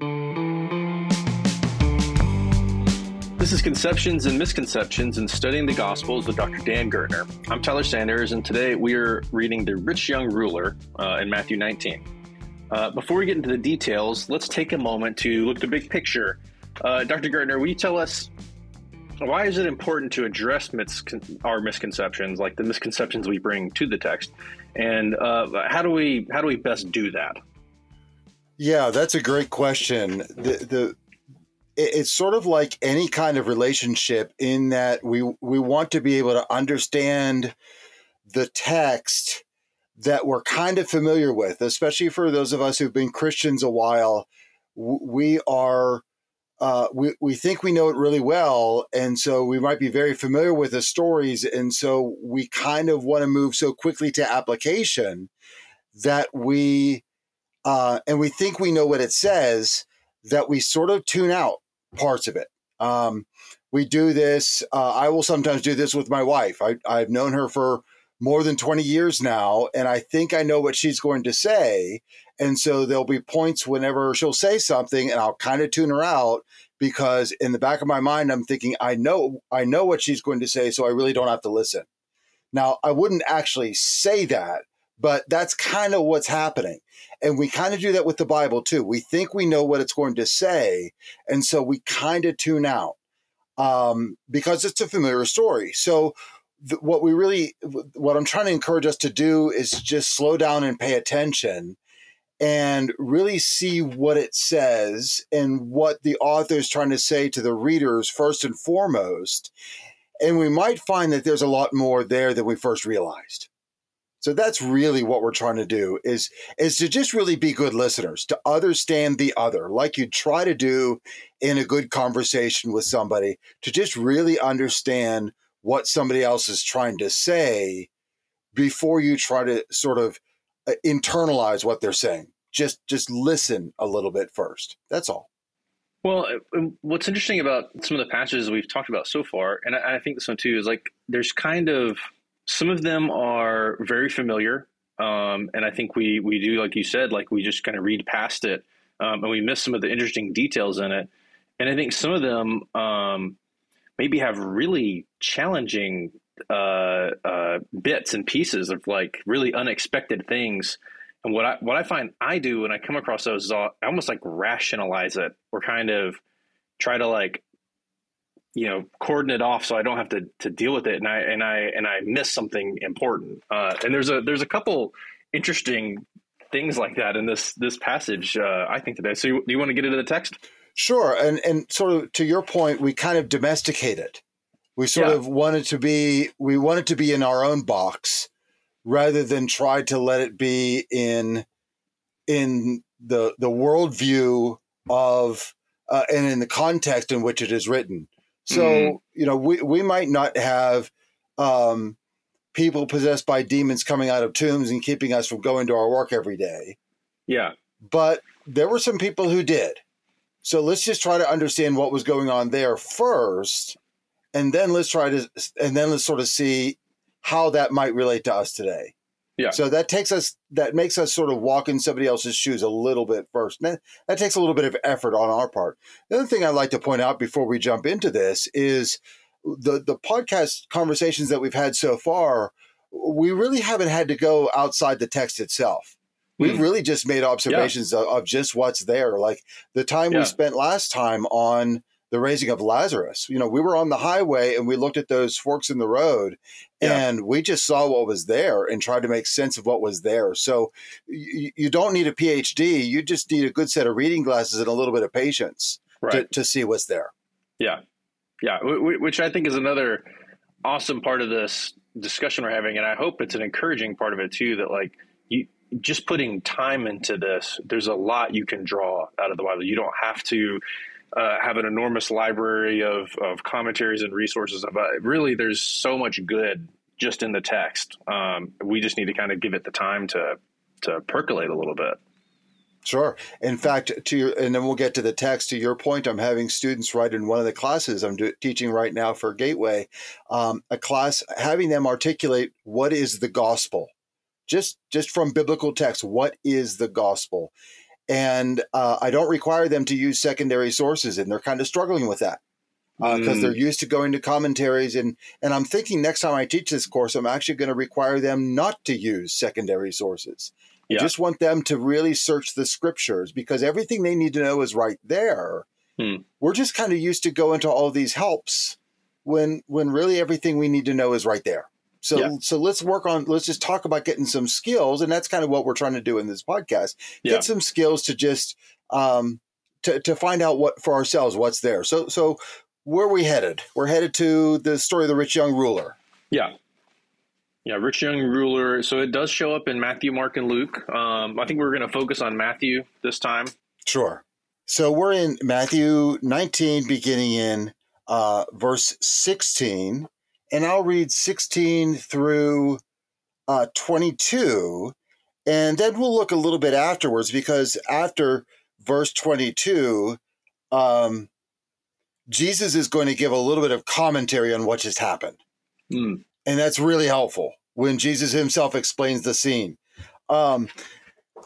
This is Conceptions and Misconceptions in Studying the Gospels with Dr. Dan Gurtner. I'm Tyler Sanders, and today we are reading The Rich Young Ruler uh, in Matthew 19. Uh, before we get into the details, let's take a moment to look at the big picture. Uh, Dr. Gurtner, will you tell us why is it important to address miscon- our misconceptions, like the misconceptions we bring to the text, and uh, how do we how do we best do that? Yeah, that's a great question. The the it's sort of like any kind of relationship in that we we want to be able to understand the text that we're kind of familiar with, especially for those of us who've been Christians a while. We are uh, we, we think we know it really well. And so we might be very familiar with the stories. And so we kind of want to move so quickly to application that we, uh, and we think we know what it says, that we sort of tune out parts of it. Um, we do this. Uh, I will sometimes do this with my wife. I, I've known her for more than 20 years now, and I think I know what she's going to say. And so there'll be points whenever she'll say something and I'll kind of tune her out because in the back of my mind I'm thinking I know I know what she's going to say so I really don't have to listen. Now, I wouldn't actually say that, but that's kind of what's happening. And we kind of do that with the Bible too. We think we know what it's going to say, and so we kind of tune out um, because it's a familiar story. So what we really what i'm trying to encourage us to do is just slow down and pay attention and really see what it says and what the author is trying to say to the readers first and foremost and we might find that there's a lot more there than we first realized so that's really what we're trying to do is is to just really be good listeners to understand the other like you try to do in a good conversation with somebody to just really understand what somebody else is trying to say before you try to sort of uh, internalize what they're saying. Just just listen a little bit first. That's all. Well, uh, what's interesting about some of the passages we've talked about so far, and I, think this one too, is like there's kind of some of them are very familiar, um, and I think we we do like you said, like we just kind of read past it, um, and we miss some of the interesting details in it. And I think some of them um, maybe have really challenging uh, uh, bits and pieces of like really unexpected things. And what I what I find I do when I come across those is I almost like rationalize it or kind of try to like you know cordon it off so I don't have to to deal with it and I and I and I miss something important. Uh, and there's a there's a couple interesting things like that in this this passage uh, I think today. So you, do you want to get into the text? Sure, and and sort of to your point, we kind of domesticate it. We sort yeah. of wanted to be we wanted to be in our own box rather than try to let it be in in the the worldview of uh, and in the context in which it is written. So mm-hmm. you know, we we might not have um, people possessed by demons coming out of tombs and keeping us from going to our work every day. Yeah, but there were some people who did so let's just try to understand what was going on there first, and then let's try to and then let's sort of see how that might relate to us today. Yeah. So that takes us that makes us sort of walk in somebody else's shoes a little bit first. That, that takes a little bit of effort on our part. The other thing I'd like to point out before we jump into this is the the podcast conversations that we've had so far. We really haven't had to go outside the text itself we mm. really just made observations yeah. of, of, just what's there. Like the time yeah. we spent last time on the raising of Lazarus. You know, we were on the highway and we looked at those forks in the road yeah. and we just saw what was there and tried to make sense of what was there. So you, you don't need a PhD. You just need a good set of reading glasses and a little bit of patience right. to, to see what's there. Yeah. Yeah. Which I think is another awesome part of this discussion we're having. And I hope it's an encouraging part of it too, that like you, just putting time into this, there's a lot you can draw out of the Bible. You don't have to uh, have an enormous library of, of commentaries and resources. About it. Really, there's so much good just in the text. Um, we just need to kind of give it the time to to percolate a little bit. Sure. In fact, to your, and then we'll get to the text. To your point, I'm having students write in one of the classes I'm do, teaching right now for Gateway, um, a class having them articulate what is the gospel just just from biblical text what is the gospel and uh, I don't require them to use secondary sources, and they're kind of struggling with that because uh, mm. they're used to going to commentaries. and And I'm thinking next time I teach this course, I'm actually going to require them not to use secondary sources. Yeah. I just want them to really search the scriptures because everything they need to know is right there. Hmm. We're just kind of used to go into all these helps when when really everything we need to know is right there. So yeah. so let's work on let's just talk about getting some skills, and that's kind of what we're trying to do in this podcast. Yeah. Get some skills to just um, to to find out what for ourselves what's there. So so where are we headed? We're headed to the story of the rich young ruler. Yeah. Yeah, rich young ruler. So it does show up in Matthew, Mark, and Luke. Um, I think we're going to focus on Matthew this time. Sure. So we're in Matthew 19, beginning in uh, verse 16 and I'll read 16 through uh, 22, and then we'll look a little bit afterwards because after verse 22, um, Jesus is going to give a little bit of commentary on what just happened. Mm. And that's really helpful when Jesus himself explains the scene. Um,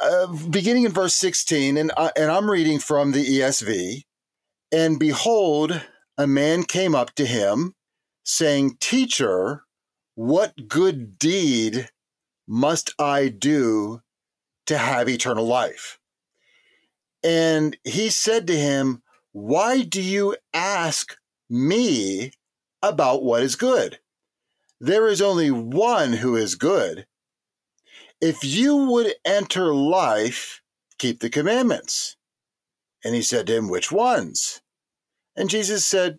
uh, beginning in verse 16, and, uh, and I'm reading from the ESV, and behold, a man came up to him saying, Teacher, what good deed must I do to have eternal life? And he said to him, Why do you ask me about what is good? There is only one who is good. If you would enter life, keep the commandments. And he said to him, Which ones? And Jesus said,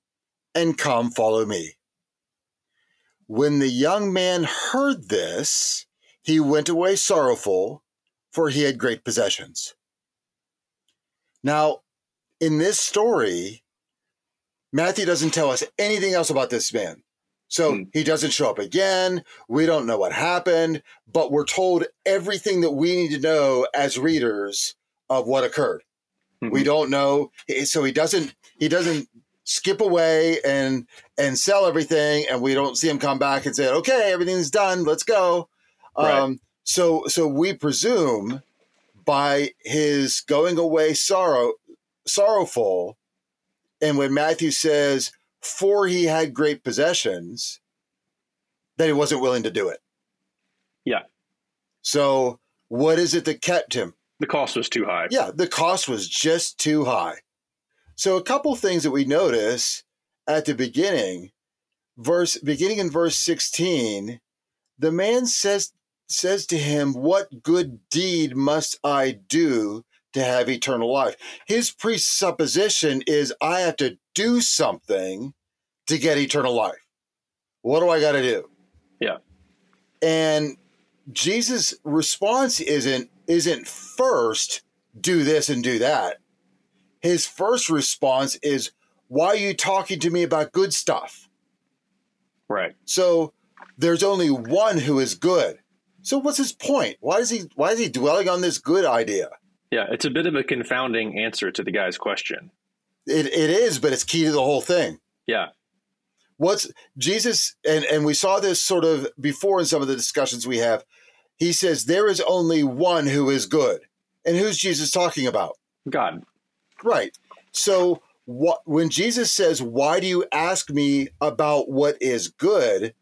and come follow me. When the young man heard this, he went away sorrowful, for he had great possessions. Now, in this story, Matthew doesn't tell us anything else about this man. So hmm. he doesn't show up again. We don't know what happened, but we're told everything that we need to know as readers of what occurred. Mm-hmm. We don't know. So he doesn't he doesn't skip away and and sell everything and we don't see him come back and say okay everything's done let's go. Right. um, so so we presume by his going away sorrow sorrowful and when matthew says for he had great possessions that he wasn't willing to do it. Yeah. So what is it that kept him? The cost was too high. Yeah the cost was just too high so a couple things that we notice at the beginning, verse beginning in verse 16, the man says says to him, What good deed must I do to have eternal life? His presupposition is I have to do something to get eternal life. What do I got to do? Yeah. And Jesus' response isn't isn't first do this and do that his first response is, Why are you talking to me about good stuff? Right. So there's only one who is good. So what's his point? Why is he why is he dwelling on this good idea? Yeah, it's a bit of a confounding answer to the guy's question. It it is, but it's key to the whole thing. Yeah. What's Jesus and and we saw this sort of before in some of the discussions we have. He says there is only one who is good. And who's Jesus talking about? God. Right. So what when Jesus says, "Why do you ask me about what is good?"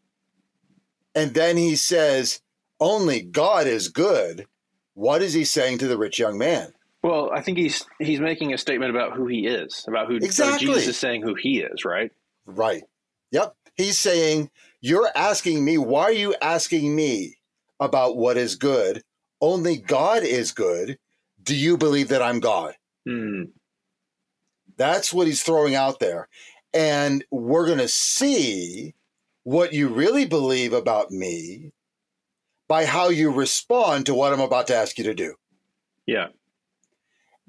and then he says, "Only God is good." What is he saying to the rich young man? Well, I think he's he's making a statement about who he is, about who exactly. Jesus is saying who he is, right? Right. Yep. He's saying, "You're asking me. Why are you asking me about what is good? Only God is good. Do you believe that I'm God?" Hmm. That's what he's throwing out there. And we're going to see what you really believe about me by how you respond to what I'm about to ask you to do. Yeah.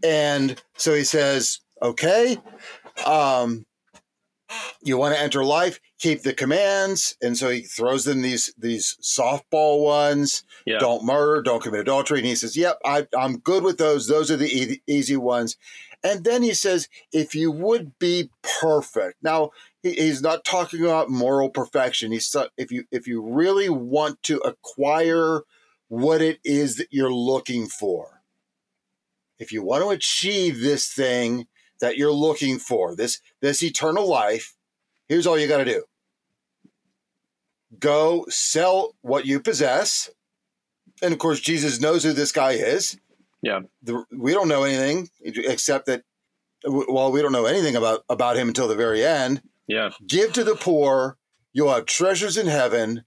And so he says, okay, um, you want to enter life, keep the commands. And so he throws in these these softball ones. Yeah. Don't murder, don't commit adultery. And he says, yep, I, I'm good with those. Those are the e- easy ones. And then he says, if you would be perfect. Now, he, he's not talking about moral perfection. He's if you if you really want to acquire what it is that you're looking for. If you want to achieve this thing that you're looking for, this this eternal life, here's all you got to do. Go sell what you possess. And of course Jesus knows who this guy is. Yeah. The, we don't know anything except that well we don't know anything about about him until the very end. Yeah. Give to the poor, you'll have treasures in heaven,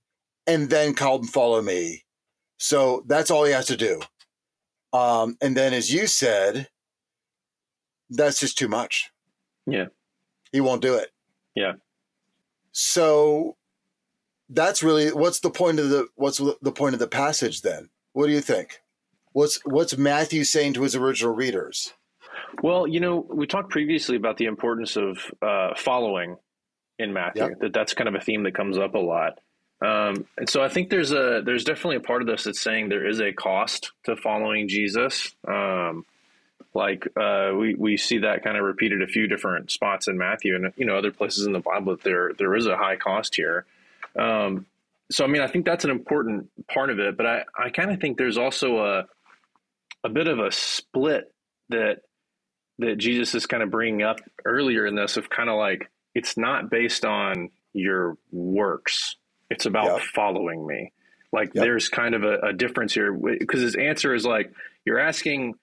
and then come and follow me. So that's all he has to do. Um, and then, as you said, that's just too much. Yeah. He won't do it. Yeah. So that's really what's the point of the what's the point of the passage then? What do you think? What's what's Matthew saying to his original readers? Well, you know, we talked previously about the importance of uh, following in Matthew. Yep. That that's kind of a theme that comes up a lot. Um, and so I think there's a there's definitely a part of this that's saying there is a cost to following Jesus. Um, like uh, we we see that kind of repeated a few different spots in Matthew and you know other places in the Bible that there there is a high cost here. Um, so I mean I think that's an important part of it, but I I kind of think there's also a a bit of a split that that Jesus is kind of bringing up earlier in this of kind of like it's not based on your works. It's about following me. Like Yep. there's kind of a, a difference here because his answer is like you're asking,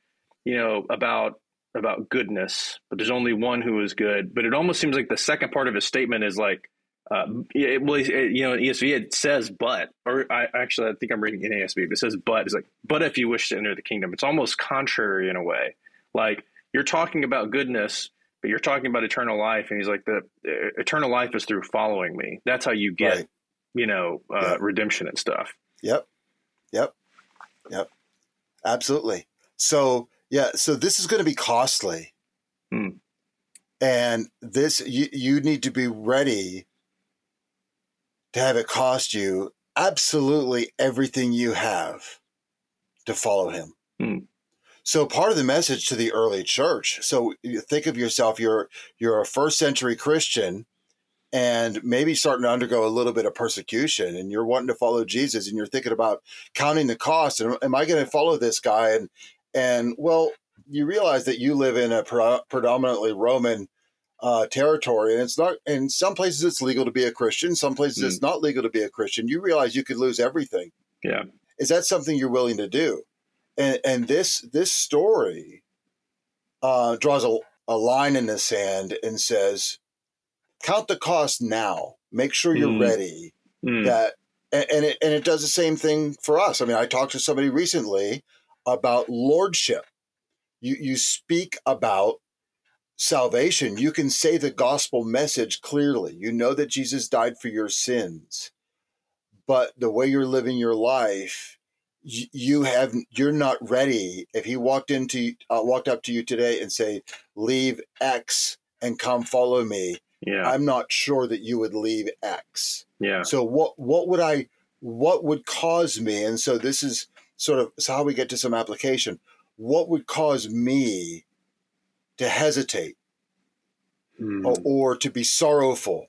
you know, about about goodness, but there's only one who is good. But it almost seems like the second part of his statement is like, uh, it, well, it, you know, in ESV it says but, or I actually I think I'm reading in ASV. But it says but. It's like but if you wish to enter the kingdom. It's almost contrary in a way. Like you're talking about goodness, but you're talking about eternal life, and he's like the uh, eternal life is through following me. That's how you get, Right. you know, uh, Yeah. redemption and stuff. Yep. Yep. Yep. Absolutely. So, yeah, so this is going to be costly. Hmm. And this you you need to be ready to have it cost you absolutely everything you have to follow him. Hmm. So part of the message to the early church. So you think of yourself you're you're a first century Christian and maybe starting to undergo a little bit of persecution and you're wanting to follow Jesus and you're thinking about counting the cost and am I going to follow this guy and and well you realize that you live in a predominantly Roman uh, territory and it's not in some places it's legal to be a Christian some places it's not legal to be a Christian you realize you could lose everything Yeah. is that something you're willing to do and and this this story uh, draws a, a line in the sand and says count the cost now make sure you're Mm. ready Mm. that and, and it and it does the same thing for us i mean i talked to somebody recently about lordship you you speak about salvation you can say the gospel message clearly you know that jesus died for your sins but the way you're living your life you have you're not ready if he walked into uh, walked up to you today and say leave x and come follow me Yeah. i'm not sure that you would leave x yeah. so what what would I what would cause me? And so this is sort of so how we get to some application. What would cause me to hesitate Mm. or, or to be sorrowful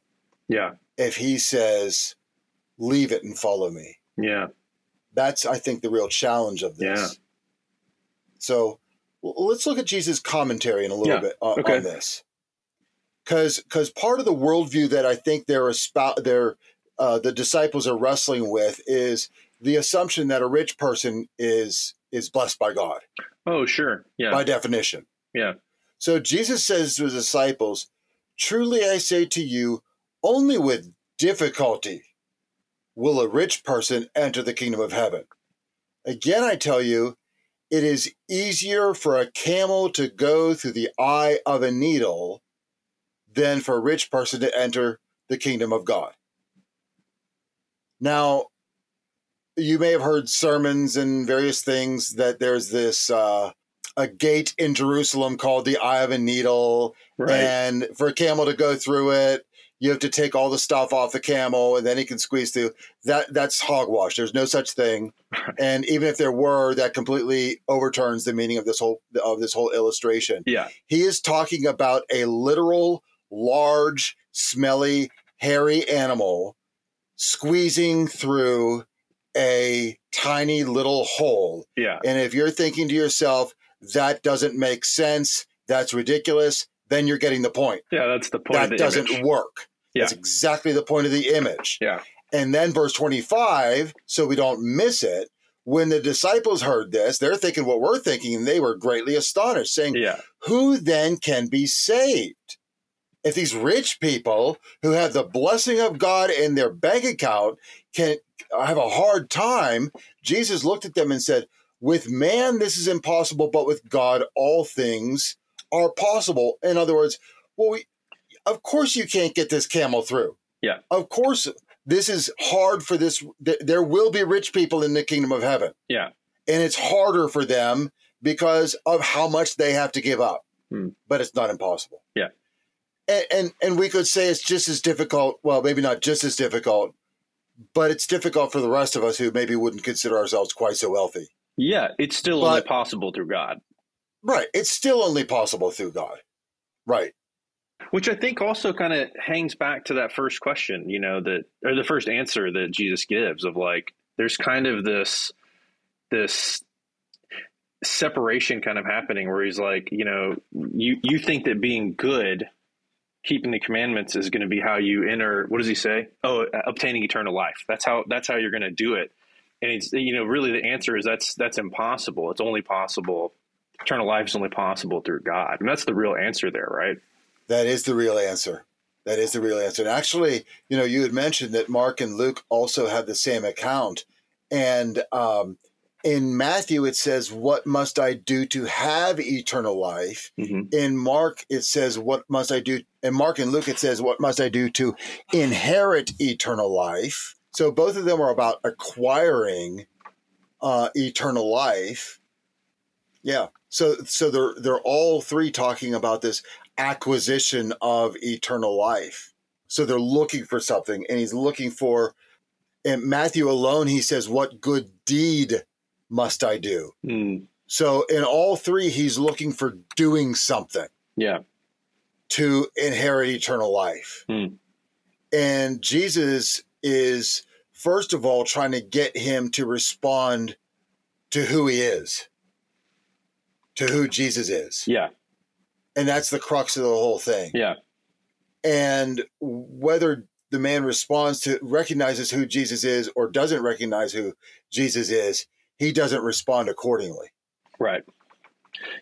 Yeah. if he says, "Leave it and follow me"? Yeah. That's I think the real challenge of this. Yeah. So let's look at Jesus' commentary in a little Yeah, bit on, okay. on this, because because part of the worldview that I think they're espout they're uh, the disciples are wrestling with is the assumption that a rich person is is blessed by God Oh, sure. Yeah. by definition. Yeah. So Jesus says to his disciples, "Truly I say to you, only with difficulty will a rich person enter the kingdom of heaven. Again, I tell you, it is easier for a camel to go through the eye of a needle than for a rich person to enter the kingdom of God. Now, you may have heard sermons and various things that there's this uh, a gate in Jerusalem called the Eye of a Needle, Right. and for a camel to go through it, you have to take all the stuff off the camel, and then he can squeeze through. That that's hogwash. There's no such thing, and even if there were, that completely overturns the meaning of this whole of this whole illustration. yeah. He is talking about a literal, large, smelly, hairy animal squeezing through a tiny little hole. Yeah. And if you're thinking to yourself, that doesn't make sense, that's ridiculous, then you're getting the point. Yeah. That's the point. that the doesn't image. work. Yeah. That's exactly the point of the image. Yeah. And then verse 25, so we don't miss it. When the disciples heard this, they're thinking what we're thinking, and they were greatly astonished, saying, Yeah. who then can be saved? If these rich people who have the blessing of God in their bank account can have a hard time, Jesus looked at them and said, With man, this is impossible, but with God, all things are possible. In other words, well, we, of course you can't get this camel through. Yeah. Of course, this is hard for this. th- There will be rich people in the kingdom of heaven Yeah. and it's harder for them because of how much they have to give up. Hmm. But it's not impossible. Yeah. And, and and we could say it's just as difficult. Well, maybe not just as difficult, but it's difficult for the rest of us who maybe wouldn't consider ourselves quite so wealthy. Yeah. It's still But- only possible through God. Right. It's still only possible through God. Right. Which I think also kind of hangs back to that first question, you know, that or the first answer that Jesus gives of like there's kind of this this separation kind of happening where he's like, you know, you you think that being good, keeping the commandments is going to be how you enter what does he say? Oh, obtaining eternal life. That's how that's how you're going to do it. And it's you know, really the answer is that's that's impossible. It's only possible eternal life is only possible through God. And that's the real answer there, right? That is the real answer. That is the real answer. And actually, you know, you had mentioned that Mark and Luke also have the same account. And um, in Matthew, it says, What must I do to have eternal life? Mm-hmm. In Mark, it says, What must I do? In Mark and Luke, it says, What must I do to inherit eternal life? So both of them are about acquiring uh, eternal life. Yeah. So so they're they're all three talking about this acquisition of eternal life. So they're looking for something, and he's looking for. In Matthew alone, he says, "What good deed must I do?" Mm, So in all three, he's looking for doing something yeah. to inherit eternal life. Hmm. And Jesus is, first of all, trying to get him to respond to who he is, to who Jesus is. Yeah. And that's the crux of the whole thing. Yeah. And whether the man responds to, recognizes who Jesus is or doesn't recognize who Jesus is, he doesn't respond accordingly. Right.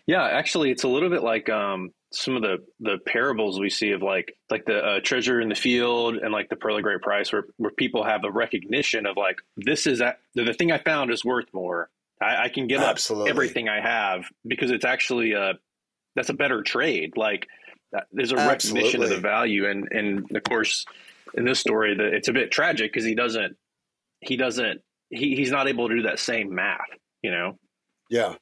Yeah. Actually, it's a little bit like um, some of the the parables we see of like like the uh, treasure in the field and like the pearl of great price, where where people have a recognition of like this is that the, thing I found is worth more. I, I can give Absolutely. up everything I have because it's actually a that's a better trade. Like there's a recognition of the value, and and of course in this story, that it's a bit tragic because he doesn't he doesn't he, he's not able to do that same math. You know. Yeah.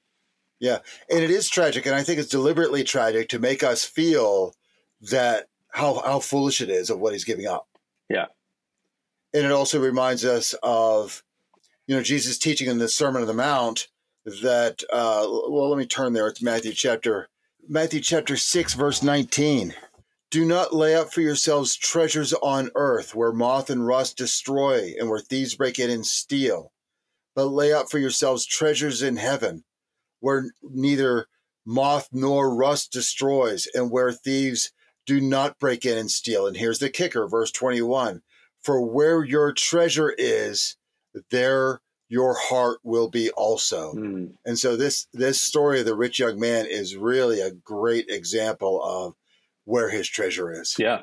Yeah. And it is tragic. And I think it's deliberately tragic to make us feel that how, how foolish it is of what he's giving up. Yeah. And it also reminds us of, you know, Jesus teaching in the Sermon on the Mount that, uh, well, let me turn there. It's Matthew chapter, Matthew chapter 6, verse 19. Do not lay up for yourselves treasures on earth where moth and rust destroy and where thieves break in and steal, but lay up for yourselves treasures in heaven where neither moth nor rust destroys and where thieves do not break in and steal. And here's the kicker, verse 21 For where your treasure is, there your heart will be also. Mm, And so this this story of the rich young man is really a great example of where his treasure is. yeah.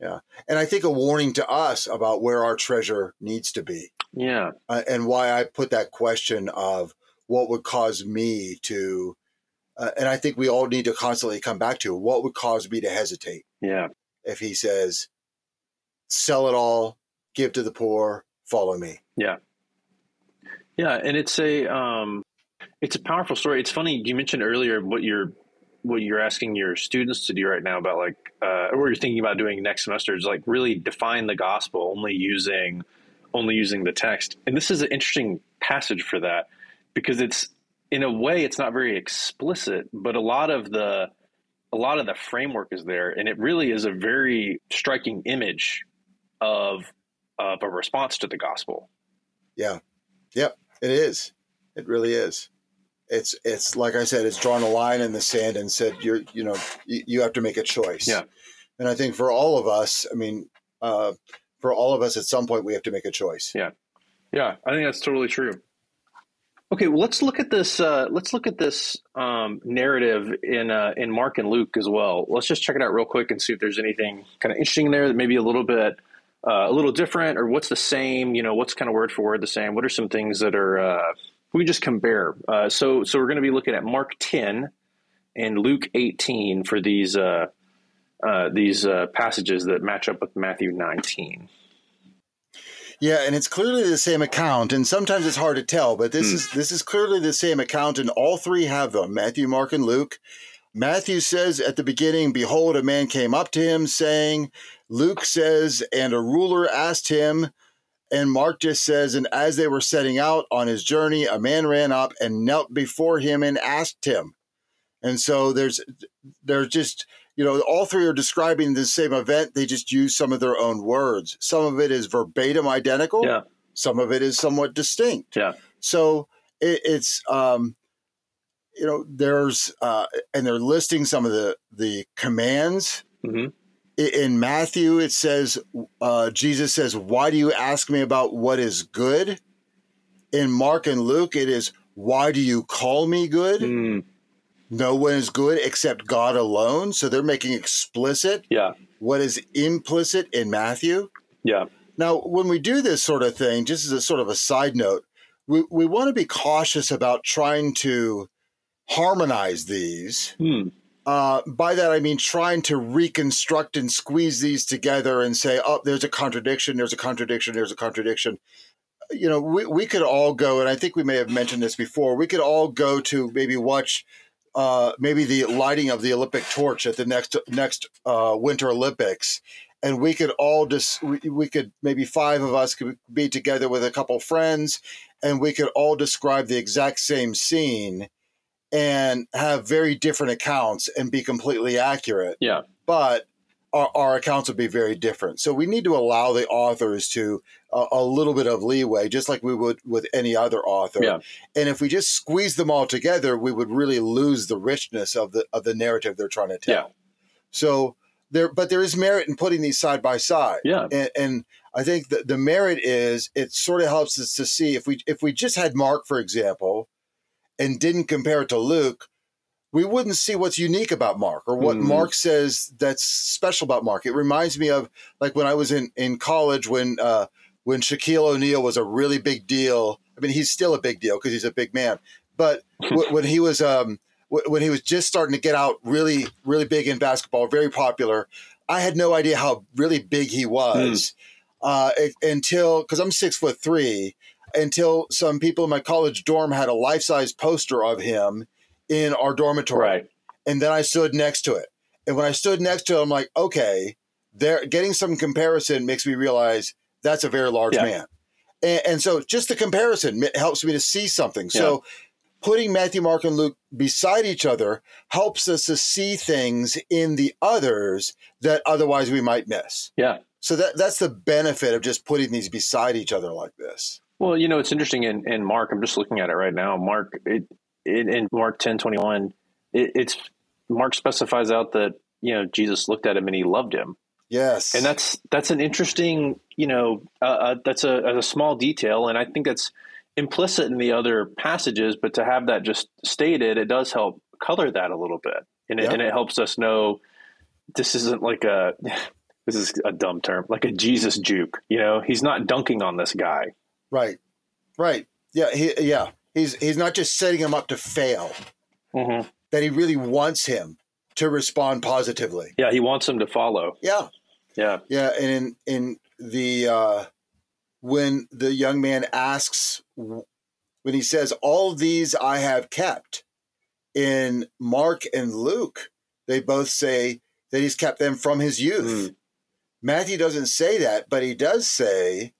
Yeah. And I think a warning to us about where our treasure needs to be. Yeah. uh, and why I put that question of what would cause me to, uh, and I think we all need to constantly come back to what would cause me to hesitate Yeah. if he says, sell it all, give to the poor, follow me. Yeah. Yeah. And it's a, um, It's a powerful story. It's funny you mentioned earlier what you're what you're asking your students to do right now about like uh, or you're thinking about doing next semester is like really define the gospel only using only using the text. And this is an interesting passage for that because it's in a way it's not very explicit, but a lot of the a lot of the framework is there and it really is a very striking image of of a response to the gospel. Yeah. Yep, it is. It really is. It's it's like I said, it's drawn a line in the sand and said you're you know you, you have to make a choice. Yeah. And I think for all of us, I mean, uh, for all of us, at some point we have to make a choice. Yeah. Yeah, I think that's totally true. Okay, well, let's look at this. Uh, let's look at this um, narrative in uh, in Mark and Luke as well. Let's just check it out real quick and see if there's anything kind of interesting there that maybe a little bit uh, a little different, or what's the same. You know, what's kind of word for word the same. What are some things that are uh, we just compare? Uh, so, so we're going to be looking at Mark ten and Luke eighteen for these uh, these passages that match up with Matthew nineteen. Yeah, and it's clearly the same account, and sometimes it's hard to tell, but this mm. is this is clearly the same account, and all three have them: Matthew, Mark, and Luke. Matthew says at the beginning, "Behold, a man came up to him, saying." Luke says, "And a ruler asked him." And Mark just says, and as they were setting out on his journey, a man ran up and knelt before him and asked him. And so there's there's just you know, all three are describing the same event. They just use some of their own words. Some of it is verbatim identical. Yeah. Some of it is somewhat distinct. Yeah. So it, it's, um, you know, there's, uh, and they're listing some of the the commands. Mm-hmm. In Matthew, it says, uh, Jesus says, "Why do you ask me about what is good?" In Mark and Luke, it is, "Why do you call me good?" Mm no one is good except God alone. So they're making explicit yeah. what is implicit in Matthew. Yeah. Now, when we do this sort of thing, just as a sort of a side note, we, we want to be cautious about trying to harmonize these. Hmm. Uh, by that, I mean trying to reconstruct and squeeze these together and say, oh, there's a contradiction, there's a contradiction, there's a contradiction. You know, we, we could all go, and I think we may have mentioned this before, we could all go to maybe watch uh, maybe the lighting of the Olympic torch at the next next uh, Winter Olympics, and we could all just we, we could maybe five of us could be together with a couple friends, and we could all describe the exact same scene, and have very different accounts and be completely accurate. Yeah, but our, our accounts would be very different. So we need to allow the authors to uh, a little bit of leeway, just like we would with any other author. Yeah. And if we just squeeze them all together, we would really lose the richness of the of the narrative they're trying to tell. Yeah. So there, but there is merit in putting these side by side. Yeah. And, and I think the, the merit is it sort of helps us to see if we if we just had Mark, for example, and didn't compare it to Luke, we wouldn't see what's unique about Mark or what mm. Mark says that's special about Mark. It reminds me of like when I was in in college when uh, when Shaquille O'Neal was a really big deal. I mean, he's still a big deal because he's a big man. But w- when he was um, w- when he was just starting to get out really really big in basketball, very popular, I had no idea how really big he was mm. uh, until because I'm six foot three. Until some people in my college dorm had a life size poster of him in our dormitory. Right. And then I stood next to it. And when I stood next to it, I'm like, okay, there getting some comparison makes me realize that's a very large yeah. man. And, and, so just the comparison helps me to see something. Yeah. So putting Matthew, Mark, and Luke beside each other helps us to see things in the others that otherwise we might miss. Yeah. So that that's the benefit of just putting these beside each other like this. Well, you know, it's interesting in, in Mark, I'm just looking at it right now. Mark, it, in, in Mark 10, 21, it, it's Mark specifies out that, you know, Jesus looked at him and he loved him. Yes. And that's, that's an interesting, you know, uh, uh, that's a, a small detail. And I think that's implicit in the other passages, but to have that just stated, it does help color that a little bit. And it, and it helps us know this isn't like a, this is a dumb term, like a Jesus juke, you know, he's not dunking on this guy. Right. Right. Yeah. He, yeah. He's he's not just setting him up to fail. Mm-hmm. That he really wants him to respond positively. Yeah, he wants him to follow. Yeah, yeah, yeah. And in in the uh, when the young man asks when he says, All these I have kept. In Mark and Luke, they both say that he's kept them from his youth. Mm. Matthew doesn't say that, but he does say,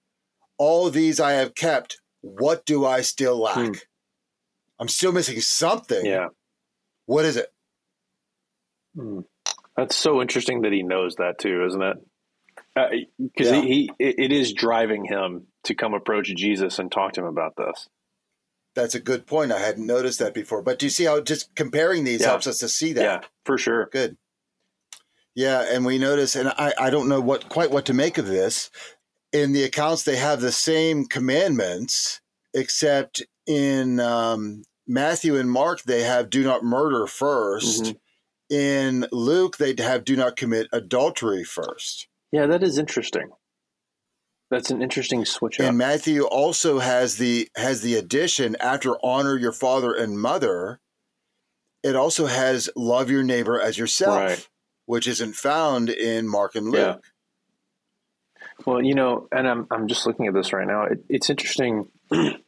All these I have kept. What do I still lack? Mm. I'm still missing something. Yeah. What is it? Mm. That's so interesting that he knows that too, isn't it? Because uh, yeah. he, he, it is driving him to come approach Jesus and talk to him about this. That's a good point. I hadn't noticed that before. But do you see how just comparing these yeah. helps us to see that? Yeah, for sure. Good. Yeah, and we notice, and I, I don't know what quite what to make of this. In the accounts, they have the same commandments, except in um, Matthew and Mark, they have "do not murder 1st mm-hmm. In Luke, they have "do not commit adultery" first. Yeah, that is interesting. That's an interesting switch. And Matthew also has the has the addition after honor your father and mother. It also has love your neighbor as yourself, right. which isn't found in Mark and Luke. Yeah. Well, you know, and I'm I'm just looking at this right now. It, it's interesting.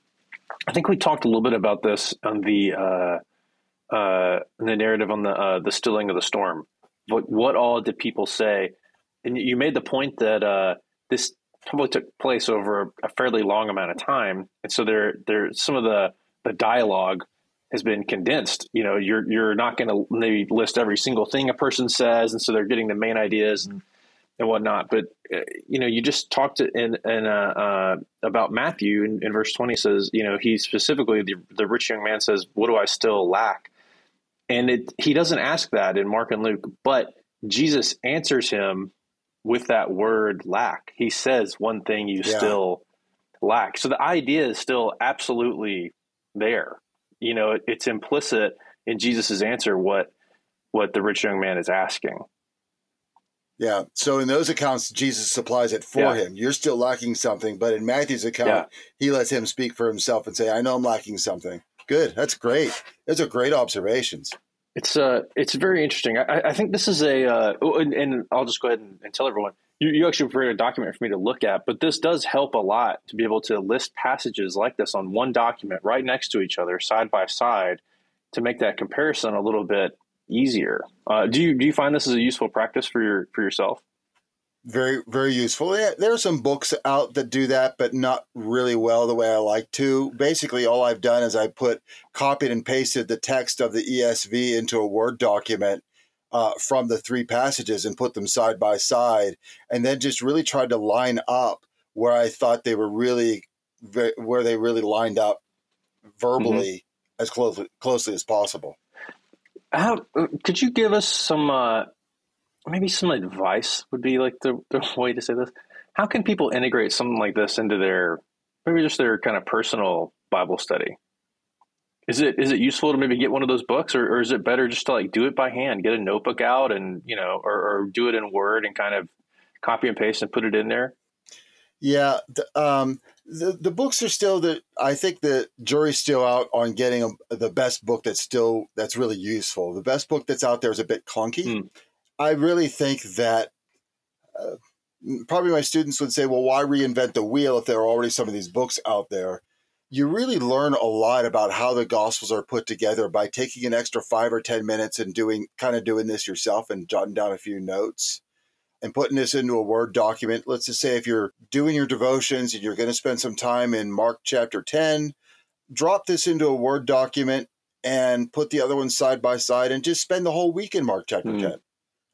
I think we talked a little bit about this on the uh, uh, the narrative on the uh, the stilling of the storm. What what all did people say? And you made the point that uh, this probably took place over a fairly long amount of time, and so there there some of the the dialogue has been condensed. You know, you're you're not going to maybe list every single thing a person says, and so they're getting the main ideas and and whatnot. But uh, you know, you just talked in in uh, uh, about Matthew in, in, verse twenty says, you know, he specifically the the rich young man says, "What do I still lack?" And it he doesn't ask that in Mark and Luke, but Jesus answers him with that word lack. He says one thing you yeah. still lack. So the idea is still absolutely there. You know, it, it's implicit in Jesus's answer what what the rich young man is asking. Yeah. So in those accounts, Jesus supplies it for yeah. him. You're still lacking something, but in Matthew's account, yeah. he lets him speak for himself and say, "I know I'm lacking something." Good. That's great. Those are great observations. It's uh, it's very interesting. I, I think this is a, uh, oh, and, and, I'll just go ahead and, and tell everyone. You, you actually prepared a document for me to look at, but this does help a lot to be able to list passages like this on one document right next to each other, side by side, to make that comparison a little bit easier. Uh, do you do you find this as a useful practice for your for yourself? very very useful there are some books out that do that but not really well the way i like to basically all i've done is i put copied and pasted the text of the esv into a word document uh, from the three passages and put them side by side and then just really tried to line up where i thought they were really where they really lined up verbally mm-hmm. as closely closely as possible how could you give us some uh maybe some advice would be like the, the way to say this. How can people integrate something like this into their maybe just their kind of personal Bible study? Is it is it useful to maybe get one of those books, or, or is it better just to like do it by hand, get a notebook out, and you know, or, or do it in Word and kind of copy and paste and put it in there? Yeah, the, um, the the books are still the. I think the jury's still out on getting a, the best book that's still that's really useful. The best book that's out there is a bit clunky. Mm. I really think that uh, probably my students would say, well, why reinvent the wheel if there are already some of these books out there? You really learn a lot about how the Gospels are put together by taking an extra five or 10 minutes and doing kind of doing this yourself and jotting down a few notes and putting this into a Word document. Let's just say if you're doing your devotions and you're going to spend some time in Mark chapter 10, drop this into a Word document and put the other one side by side and just spend the whole week in Mark chapter mm. 10.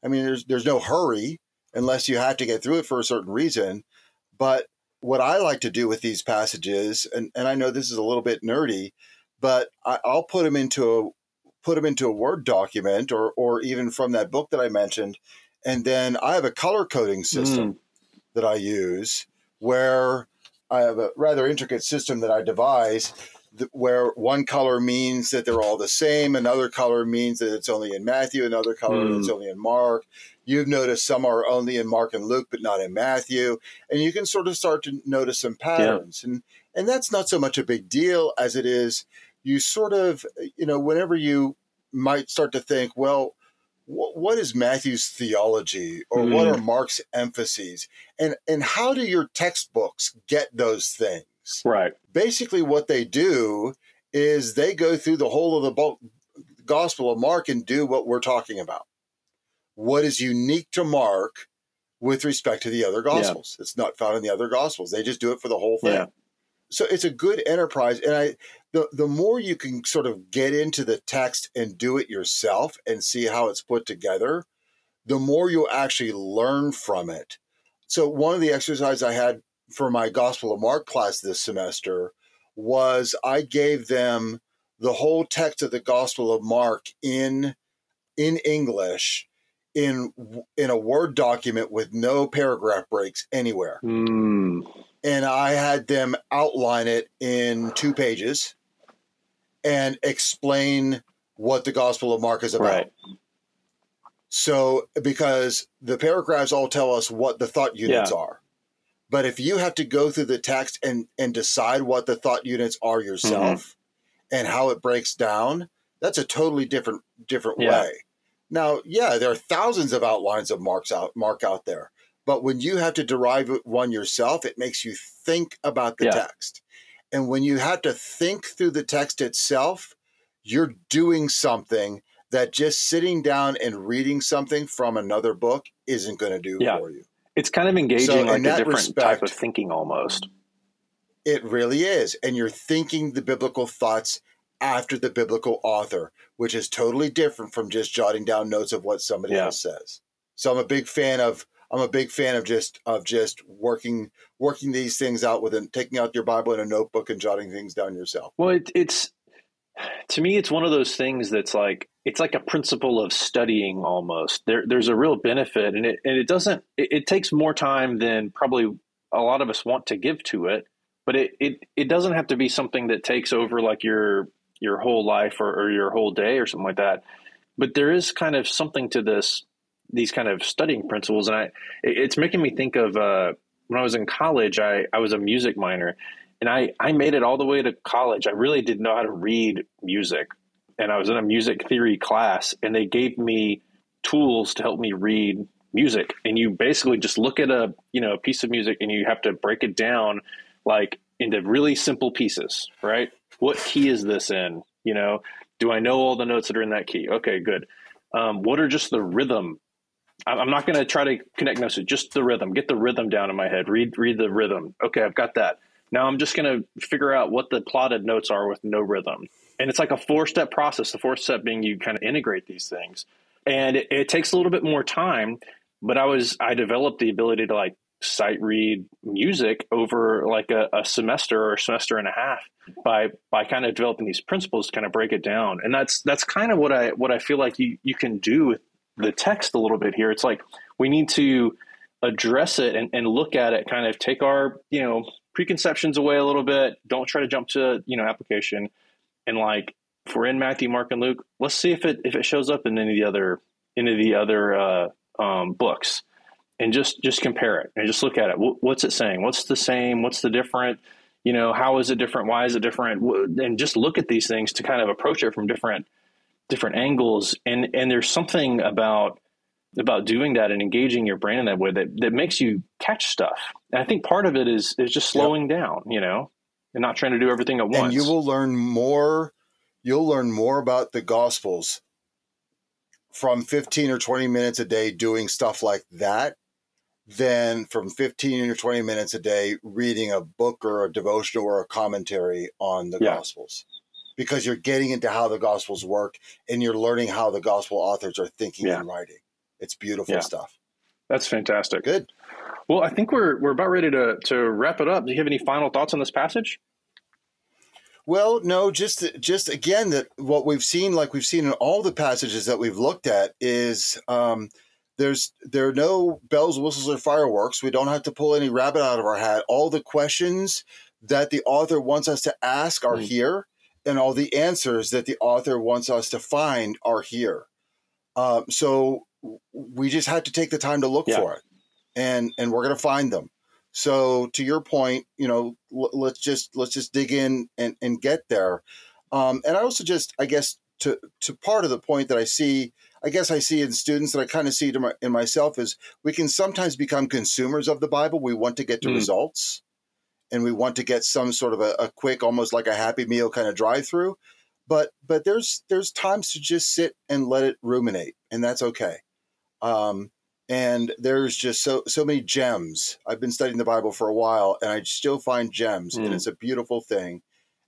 I mean, there's there's no hurry unless you have to get through it for a certain reason. But what I like to do with these passages, and, and I know this is a little bit nerdy, but I, will put them into a put them into a Word document or or even from that book that I mentioned, and then I have a color coding system mm. that I use where I have a rather intricate system that I devise where one color means that they're all the same, another color means that it's only in Matthew, another color mm. it's only in Mark. You've noticed some are only in Mark and Luke, but not in Matthew, and you can sort of start to notice some patterns, yeah. and and that's not so much a big deal as it is you sort of you know whenever you might start to think, well, what is Matthew's theology or mm. what are Mark's emphases, and and how do your textbooks get those things? things. Right. Basically, what they do is they go through the whole of the Gospel of Mark and do what we're talking about. What is unique to Mark with respect to the other Gospels? Yeah. It's not found in the other Gospels. They just do it for the whole thing. Yeah. So it's a good enterprise, and I the the more you can sort of get into the text and do it yourself and see how it's put together, the more you'll actually learn from it. So one of the exercises I had for my Gospel of Mark class this semester was I gave them the whole text of the Gospel of Mark in in English in in a Word document with no paragraph breaks anywhere. Mm. And I had them outline it in two pages and explain what the Gospel of Mark is about. Right. So, because the paragraphs all tell us what the thought units yeah. are. But if you have to go through the text and, and decide what the thought units are yourself mm-hmm. and how it breaks down, that's a totally different different yeah. way. Now, yeah, there are thousands of outlines of marks out mark out there. But when you have to derive one yourself, it makes you think about the yeah. text. And when you have to think through the text itself, you're doing something that just sitting down and reading something from another book isn't going to do yeah. for you. It's kind of engaging so like a different respect, type of thinking almost. It really is. And you're thinking the biblical thoughts after the biblical author, which is totally different from just jotting down notes of what somebody yeah. else says. So I'm a big fan of I'm a big fan of just of just working working these things out with and taking out your Bible and a notebook and jotting things down yourself. Well, it, it's to me, it's one of those things that's like it's like a principle of studying almost. There, there's a real benefit, and it and it doesn't. It, it, takes more time than probably a lot of us want to give to it, but it it it doesn't have to be something that takes over like your your whole life or, or your whole day or something like that. But there is kind of something to this these kind of studying principles, and I it's making me think of uh, when I was in college. I I was a music minor, and I, I made it all the way to college. I really didn't know how to read music. And I was in a music theory class, and they gave me tools to help me read music. And you basically just look at a you know a piece of music, and you have to break it down like into really simple pieces, right? What key is this in? You know, do I know all the notes that are in that key? Okay, good. Um, what are just the rhythm? I'm not going to try to connect notes, just the rhythm. Get the rhythm down in my head. Read read the rhythm. Okay, I've got that now I'm just going to figure out what the plotted notes are with no rhythm. And it's like a four step process. The fourth step being you kind of integrate these things. And it, it takes a little bit more time, but I was, I developed the ability to like sight read music over like a, a, semester or a semester and a half by by kind of developing these principles to kind of break it down and that's that's kind of what i what i feel like you you can do with the text a little bit here it's like we need to address it and, and look at it kind of take our you know preconceptions away a little bit. Don't try to jump to you know application, and like if we're in Matthew, Mark, and Luke, let's see if it if it shows up in any of the other any of the other uh, um, books, and just just compare it and just look at it. What's it saying? What's the same? What's the different? You know, how is it different? Why is it different? And just look at these things to kind of approach it from different different angles. And and there's something about about doing that and engaging your brain in that way that, that makes you catch stuff. And I think part of it is is just slowing yep. down, you know, and not trying to do everything at once. And you will learn more you'll learn more about the gospels from 15 or 20 minutes a day doing stuff like that than from 15 or 20 minutes a day reading a book or a devotional or a commentary on the yeah. gospels because you're getting into how the gospels work and you're learning how the gospel authors are thinking yeah. and writing it's beautiful yeah. stuff. That's fantastic. Good. Well, I think we're we're about ready to to wrap it up. Do you have any final thoughts on this passage? Well, no, just just again that what we've seen, like we've seen in all the passages that we've looked at, is um, there's there are no bells, whistles, or fireworks. We don't have to pull any rabbit out of our hat. All the questions that the author wants us to ask are mm. here, and all the answers that the author wants us to find are here. Um, so we just had to take the time to look yeah. for it, and and we're going to find them. So to your point, you know, l- let's just let's just dig in and and get there. Um, and I also just, I guess, to to part of the point that I see, I guess I see in students that I kind of see to my, in myself is we can sometimes become consumers of the Bible. We want to get to mm. results, and we want to get some sort of a, a quick, almost like a happy meal kind of drive through. But but there's there's times to just sit and let it ruminate, and that's okay. Um, and there's just so so many gems. I've been studying the Bible for a while, and I still find gems, mm. and it's a beautiful thing.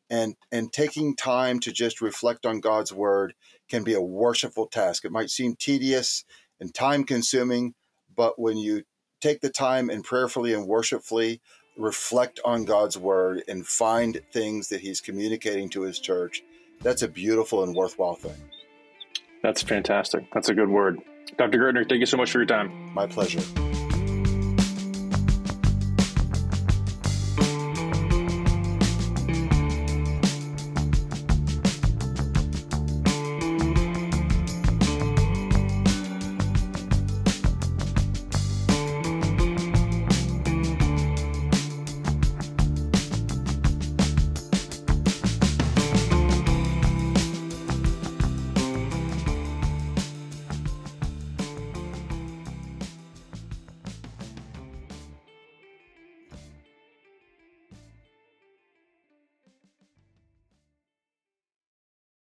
And and taking time to just reflect on God's word can be a worshipful task. It might seem tedious and time consuming, but when you take the time and prayerfully and worshipfully reflect on God's word and find things that He's communicating to His church, that's a beautiful and worthwhile thing. That's fantastic. That's a good word. Dr. Gurtner, thank you so much for your time. My pleasure.